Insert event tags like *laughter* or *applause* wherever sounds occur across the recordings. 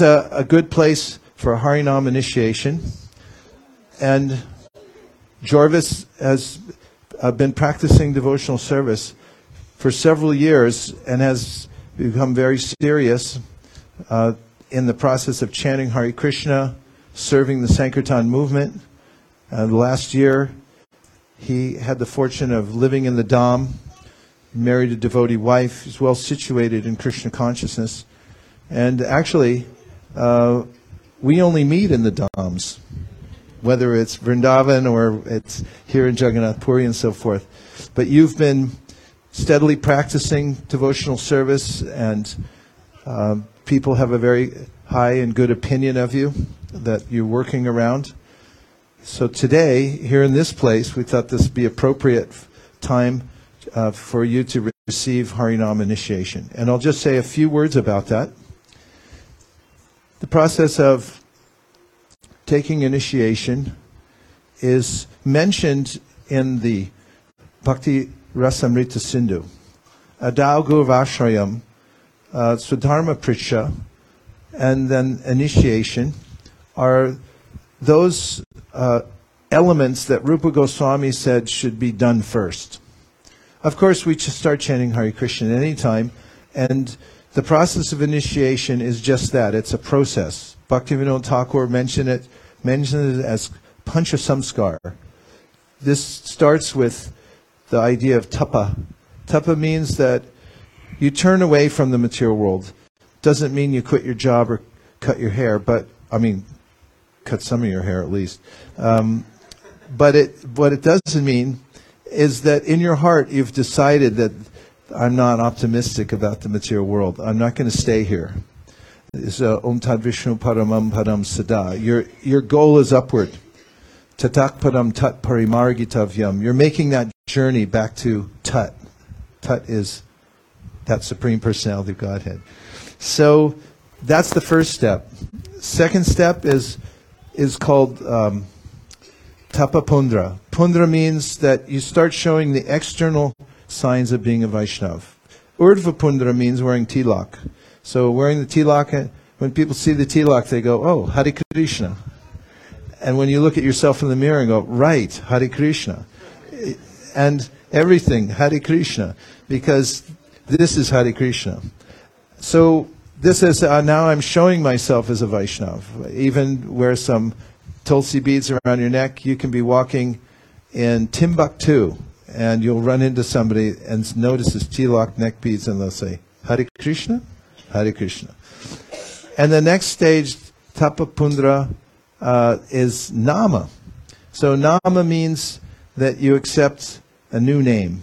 a, a good place for a Harinam initiation. And Jorvis has uh, been practicing devotional service for several years and has become very serious uh, in the process of chanting Hare Krishna, serving the Sankirtan movement. Uh, last year, he had the fortune of living in the Dham, married a devotee wife. He's well situated in Krishna consciousness. And actually, uh, we only meet in the Dhams, whether it's Vrindavan or it's here in Jagannath Puri and so forth. But you've been steadily practicing devotional service, and uh, people have a very high and good opinion of you that you're working around. So today, here in this place, we thought this would be appropriate time uh, for you to receive Harinam initiation. And I'll just say a few words about that. The process of taking initiation is mentioned in the Bhakti Rasamrita Sindhu. Adau Gurvashrayam, uh, Swadharma Pricha, and then initiation are those uh, elements that Rupa Goswami said should be done first. Of course, we start chanting Hare Krishna at any time, and the process of initiation is just that. It's a process. Bhaktivinoda Thakur mentioned it, mentioned it as pancha samskar. This starts with the idea of tapa. Tapa means that you turn away from the material world. Doesn't mean you quit your job or cut your hair, but I mean, cut some of your hair at least. Um, but it, what it doesn't mean is that in your heart you've decided that I'm not optimistic about the material world. I'm not going to stay here. It's uh, Om Tad Vishnu Paramam Padam Sada. Your, your goal is upward. Tatak Padam Tat Parimargitavyam. You're making that journey back to Tut. Tut is that Supreme Personality of Godhead. So that's the first step. Second step is is called um, Tapa Pundra. Pundra means that you start showing the external signs of being a Vaishnav. Urdhva Pundra means wearing tilak. So wearing the tilak, uh, when people see the tilak, they go, oh, Hare Krishna. And when you look at yourself in the mirror and go, right, Hare Krishna. And everything, Hare Krishna. Because this is Hare Krishna. So this is, uh, now I'm showing myself as a Vaishnav. Even wear some Tulsi beads around your neck. You can be walking in Timbuktu and you'll run into somebody and notice his tilak neck beads, and they'll say, Hare Krishna, Hare Krishna. And the next stage, Tapapundra, uh, is Nama. So Nama means that you accept a new name.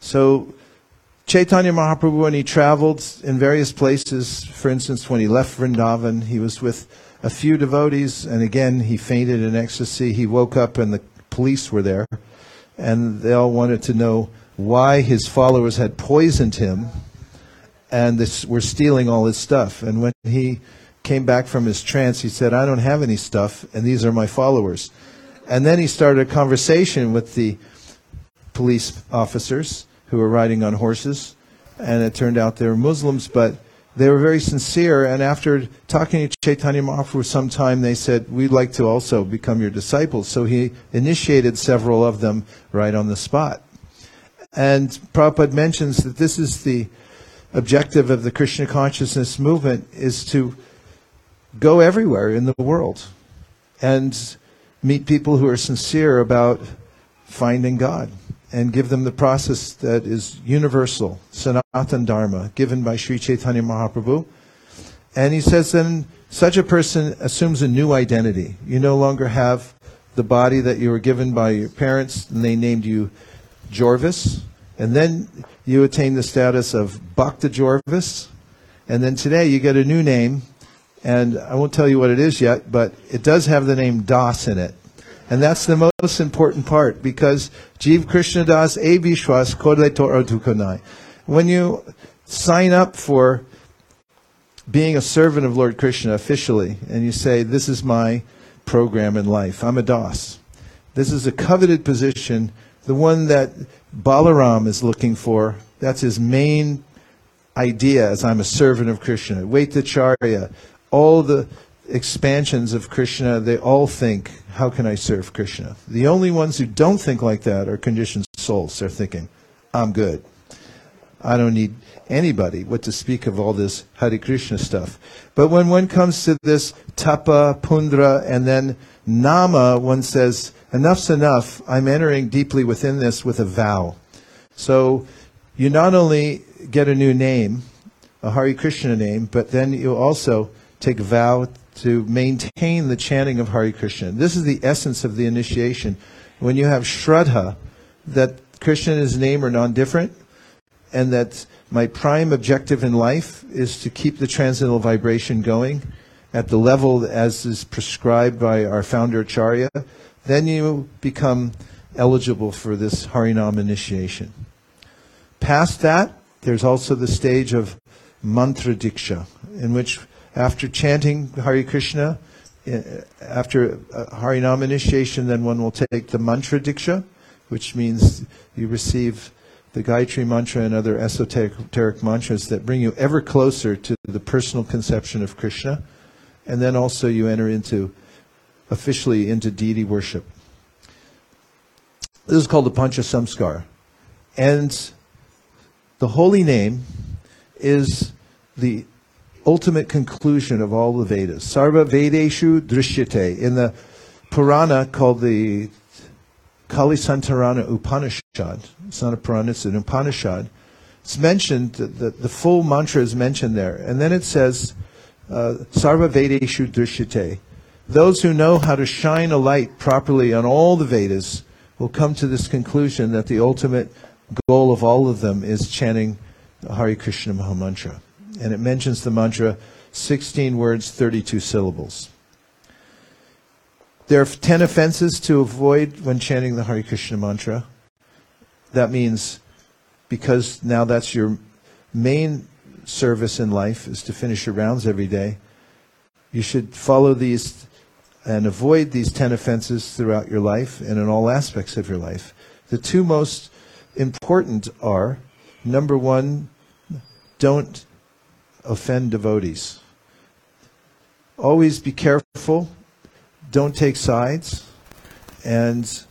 So Chaitanya Mahaprabhu, when he traveled in various places, for instance, when he left Vrindavan, he was with a few devotees, and again, he fainted in ecstasy. He woke up, and the police were there and they all wanted to know why his followers had poisoned him and this, were stealing all his stuff. And when he came back from his trance, he said, I don't have any stuff, and these are my followers. And then he started a conversation with the police officers who were riding on horses, and it turned out they were Muslims, but they were very sincere. And after talking to Chaitanya Mahaprabhu for some time, they said, We'd like to also become your disciples. So he initiated several of them right on the spot. And Prabhupada mentions that this is the objective of the Krishna consciousness movement is to go everywhere in the world and meet people who are sincere about finding God and give them the process that is universal, Sanatan Dharma, given by Sri Chaitanya Mahaprabhu. And he says then such a person assumes a new identity. You no longer have the body that you were given by your parents, and they named you Jorvis. And then you attain the status of Bhakta Jorvis. And then today you get a new name, and I won't tell you what it is yet, but it does have the name Das in it. And that's the most important part because Jeev Krishna Das A Vishwas Kodle Torah Dukanai. When you sign up for being a servant of Lord Krishna officially and you say, This is my program in life, I'm a Das. This is a coveted position, the one that Balaram is looking for. That's his main idea as I'm a servant of Krishna. Advaitacharya, all the expansions of Krishna, they all think, how can I serve Krishna? The only ones who don't think like that are conditioned souls. They're thinking, I'm good. I don't need anybody, what to speak of all this Hare Krishna stuff. But when one comes to this tapa, pundra, and then nama, one says, enough's enough. I'm entering deeply within this with a vow. So you not only get a new name, a Hare Krishna name, but then you also take a vow to maintain the chanting of Hare Krishna. This is the essence of the initiation. When you have Shraddha, that Krishna and his name are non-different, and that my prime objective in life is to keep the transcendental vibration going at the level as is prescribed by our founder Acharya, then you become eligible for this Harinam initiation. Past that, there's also the stage of mantra diksha, in which after chanting Hare Krishna, eh, after Harinam initiation, then one will take the mantra diksha, which means you receive the Gayatri mantra and other esoteric mantras that bring you ever closer to the personal conception of Krishna. And then also you enter into, officially into deity worship. This is called the Pancha Samskar. And the holy name is the ultimate conclusion of all the Vedas. Sarva Vedeshu Drishyate. In the Purana called the Kalisantarana Upanishad, it's not a Purana, it's an Upanishad. It's mentioned, the, the full mantra is mentioned there. And then it says, uh, Sarva Vedeshu Drishyate. Those who know how to shine a light properly on all the Vedas will come to this conclusion that the ultimate goal of all of them is chanting the Hare Krishna Mahamantra. And it mentions the mantra 16 words, 32 syllables. There are 10 offenses to avoid when chanting the Hare Krishna mantra. That means because now that's your main service in life is to finish your rounds every day. You should follow these and avoid these 10 offenses throughout your life and in all aspects of your life. The two most important are number one, don't offend devotees. Always be careful don't take sides and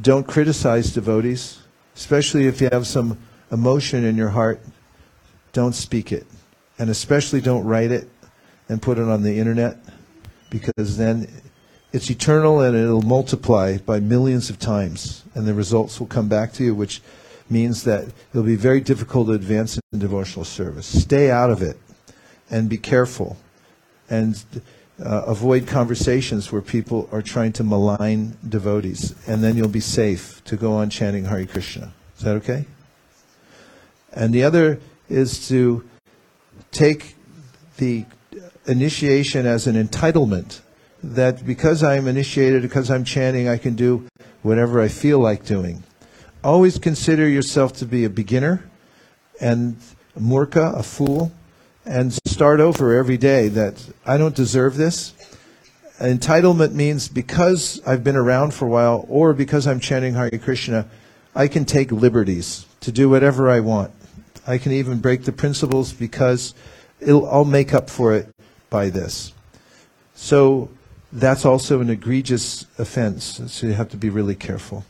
don't criticize devotees, especially if you have some emotion in your heart. Don't speak it. And especially don't write it and put it on the internet because then it's eternal and it'll multiply by millions of times and the results will come back to you, which means that it'll be very difficult to advance in devotional service. Stay out of it and be careful. And uh, avoid conversations where people are trying to malign devotees, and then you'll be safe to go on chanting Hare Krishna. Is that okay? And the other is to take the initiation as an entitlement that because I'm initiated, because I'm chanting, I can do whatever I feel like doing. Always consider yourself to be a beginner and a murka, a fool, and start over every day that I don't deserve this. Entitlement means because I've been around for a while or because I'm chanting Hare Krishna, I can take liberties to do whatever I want. I can even break the principles because I'll make up for it by this. So that's also an egregious offense. So you have to be really careful.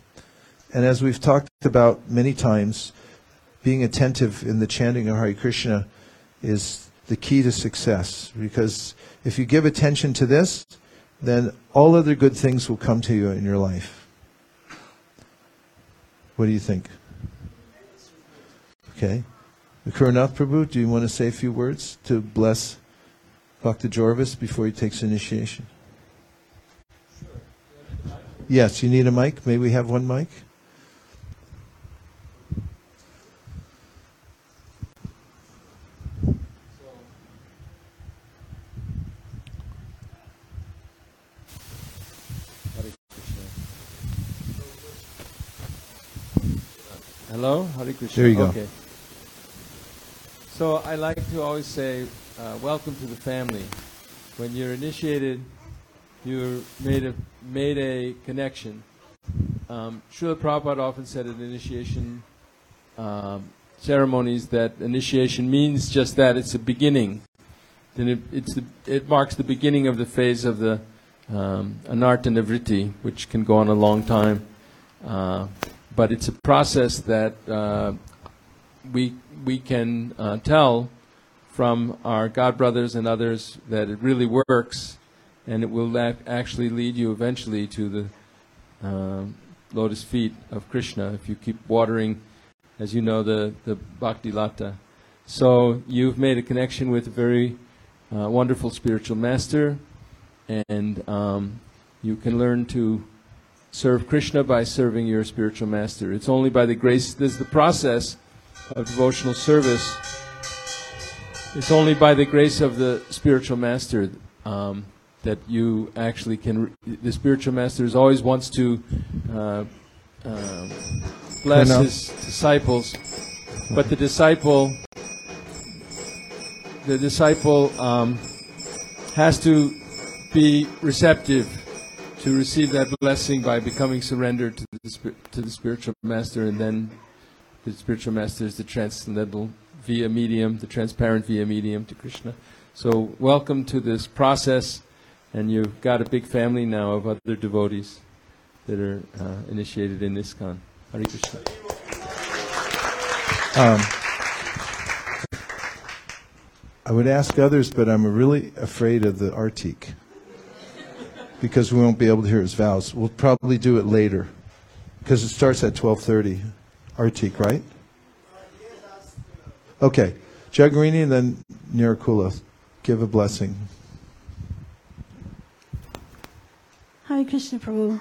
And as we've talked about many times, being attentive in the chanting of Hare Krishna is the key to success. Because if you give attention to this, then all other good things will come to you in your life. What do you think? Okay. Kurnath Prabhu, do you want to say a few words to bless Dr. Jorvis before he takes initiation? Yes, you need a mic? May we have one mic? Hello, Hare Krishna. There you go. Okay. So I like to always say, uh, welcome to the family. When you're initiated, you're made a made a connection. Um, Srila Prabhupada often said at initiation um, ceremonies that initiation means just that it's a beginning. then it, it's the, it marks the beginning of the phase of the um, anartha nivritti, which can go on a long time. Uh, but it's a process that uh, we we can uh, tell from our God brothers and others that it really works, and it will ac- actually lead you eventually to the um, lotus feet of Krishna if you keep watering, as you know, the the bhakti lata. So you've made a connection with a very uh, wonderful spiritual master, and um, you can learn to serve Krishna by serving your spiritual master. It's only by the grace, there's the process of devotional service. It's only by the grace of the spiritual master um, that you actually can. Re- the spiritual master is always wants to uh, uh, bless his disciples, but the disciple, the disciple um, has to be receptive to receive that blessing by becoming surrendered to the, to the spiritual master, and then the spiritual master is the transcendental via medium, the transparent via medium to Krishna. So, welcome to this process, and you've got a big family now of other devotees that are uh, initiated in ISKCON. Hare Krishna. Um, I would ask others, but I'm really afraid of the Artik because we won't be able to hear his vows. We'll probably do it later because it starts at 12:30. Artik, right? Okay, Jagarini and then Nirakula. Give a blessing. Hi, Krishna Prabhu.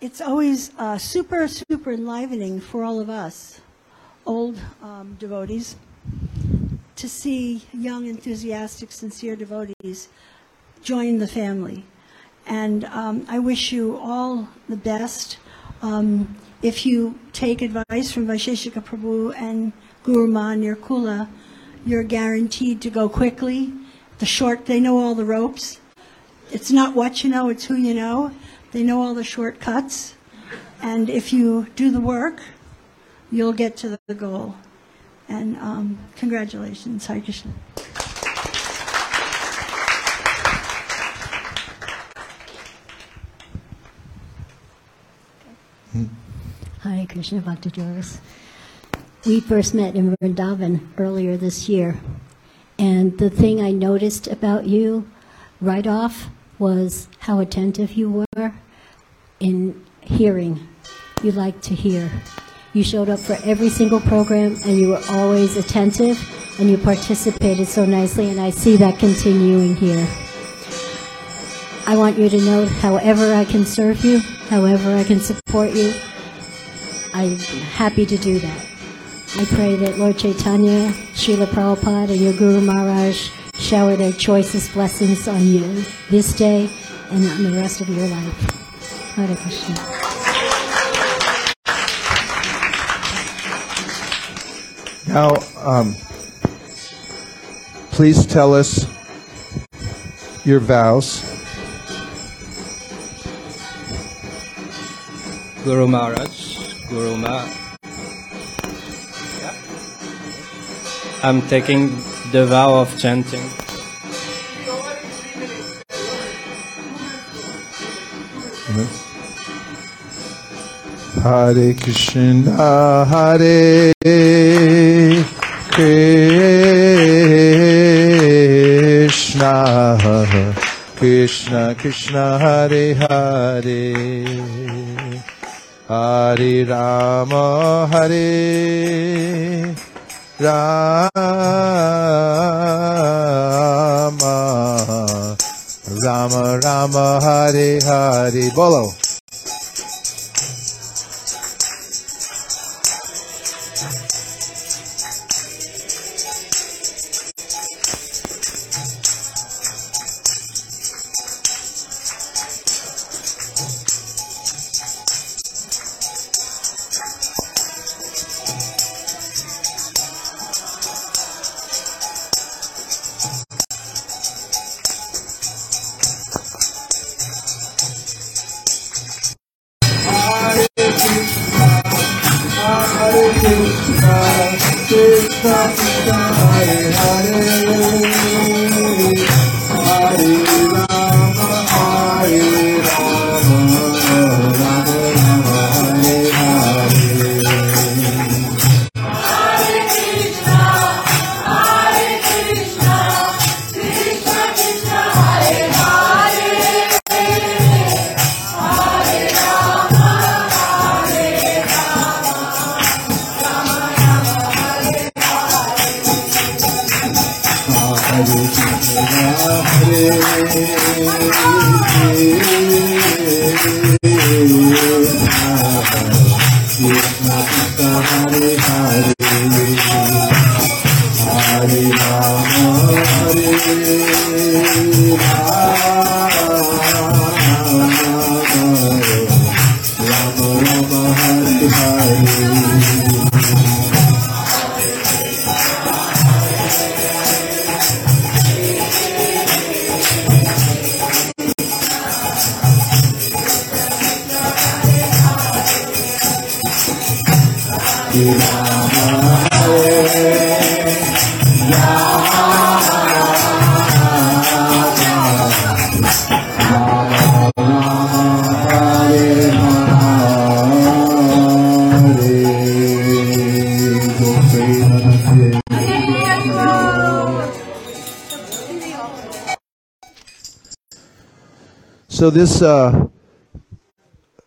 It's always uh, super, super enlivening for all of us, old um, devotees, to see young, enthusiastic, sincere devotees join the family. And um, I wish you all the best. Um, if you take advice from Vaisesika Prabhu and Guru Ma Nirakula, you're guaranteed to go quickly. The short, they know all the ropes it's not what you know, it's who you know. They know all the shortcuts. And if you do the work, you'll get to the goal. And um, congratulations, Hare Krishna. Hare Krishna Bhakti Joris. We first met in Vrindavan earlier this year, and the thing I noticed about you right off was how attentive you were in hearing. You like to hear. You showed up for every single program, and you were always attentive, and you participated so nicely, and I see that continuing here. I want you to know, however I can serve you, however I can support you, I'm happy to do that. I pray that Lord Chaitanya, Srila Prabhupada, and your Guru Maharaj shower their choicest blessings on you this day and on the rest of your life. Hare Krishna. Now, um, please tell us your vows. Guru Maharaj, Guru Ma. I'm taking the vow of chanting. Mm-hmm. Hare Krishna, Hare Krishna, Krishna Krishna, Hare Hare, Hare Rama, Hare Rama, Rama Rama, Hare Hare. Bolo. Hare Hare So this uh,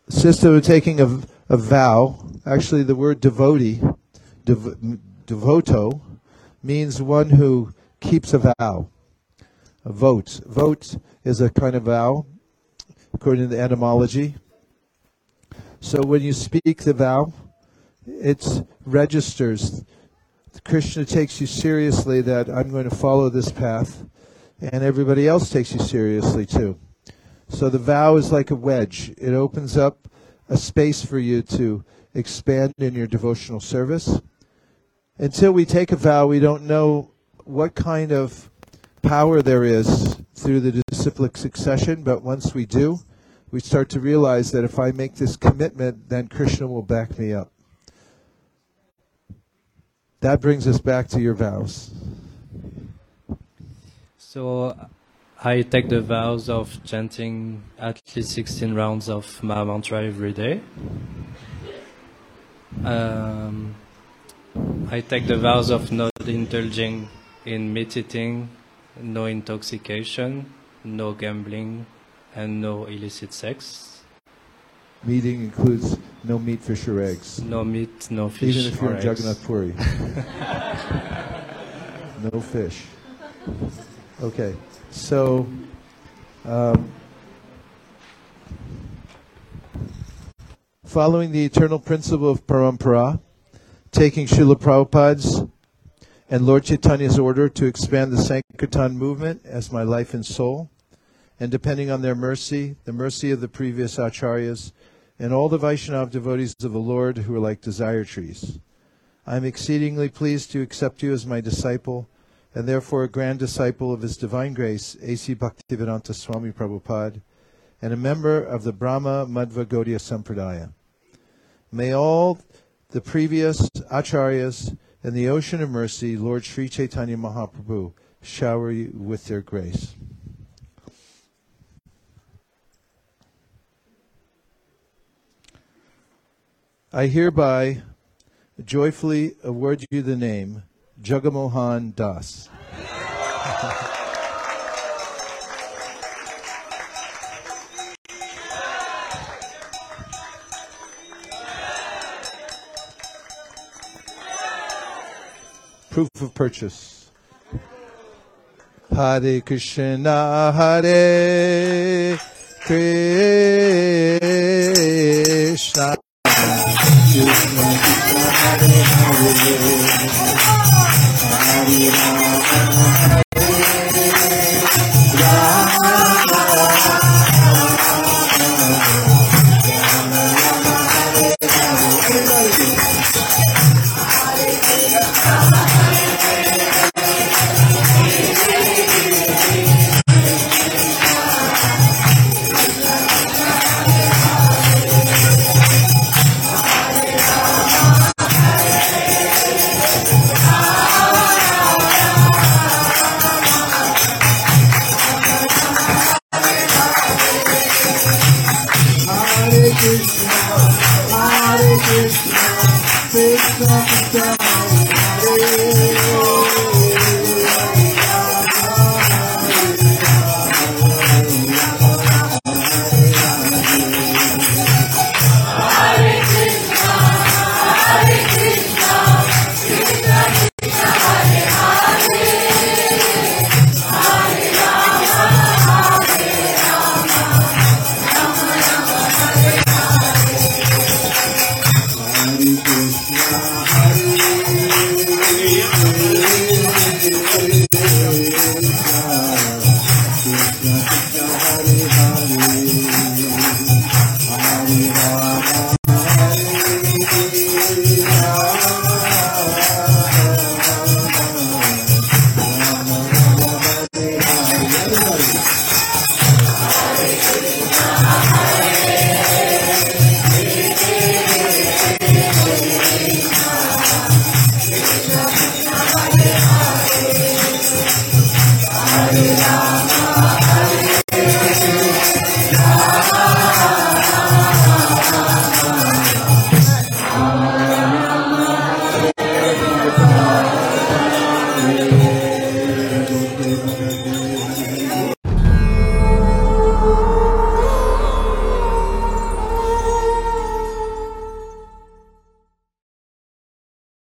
system of taking a, a vow, actually the word devotee, dev, devoto, means one who keeps a vow. A vote. Vote is a kind of vow, according to the etymology. So when you speak the vow, it registers. Krishna takes you seriously that I'm going to follow this path, and everybody else takes you seriously too. So the vow is like a wedge. It opens up a space for you to expand in your devotional service. Until we take a vow, we don't know what kind of power there is through the disciplic succession, but once we do, we start to realize that if I make this commitment, then Krishna will back me up. That brings us back to your vows. So I take the vows of chanting at least 16 rounds of my mantra every day. Um, I take the vows of not indulging in meat eating, no intoxication, no gambling, and no illicit sex. Meeting includes no meat, fish, or eggs. No meat, no fish. Even if you're or in. Jagannath Puri. *laughs* no fish. Okay, so um, following the eternal principle of parampara, taking Srila Prabhupada's and Lord Chaitanya's order to expand the Sankirtan movement as my life and soul, and depending on their mercy, the mercy of the previous acharyas, and all the Vaishnav devotees of the Lord who are like desire trees. I am exceedingly pleased to accept you as my disciple, and therefore a grand disciple of His Divine Grace, A.C. Bhaktivedanta Swami Prabhupada, and a member of the Brahma Madhva Gaudiya Sampradaya. May all the previous acharyas and the ocean of mercy, Lord Sri Chaitanya Mahaprabhu, shower you with their grace. I hereby joyfully award you the name Jagamohan Das. Proof of purchase. Hare Krishna, Hare Krishna.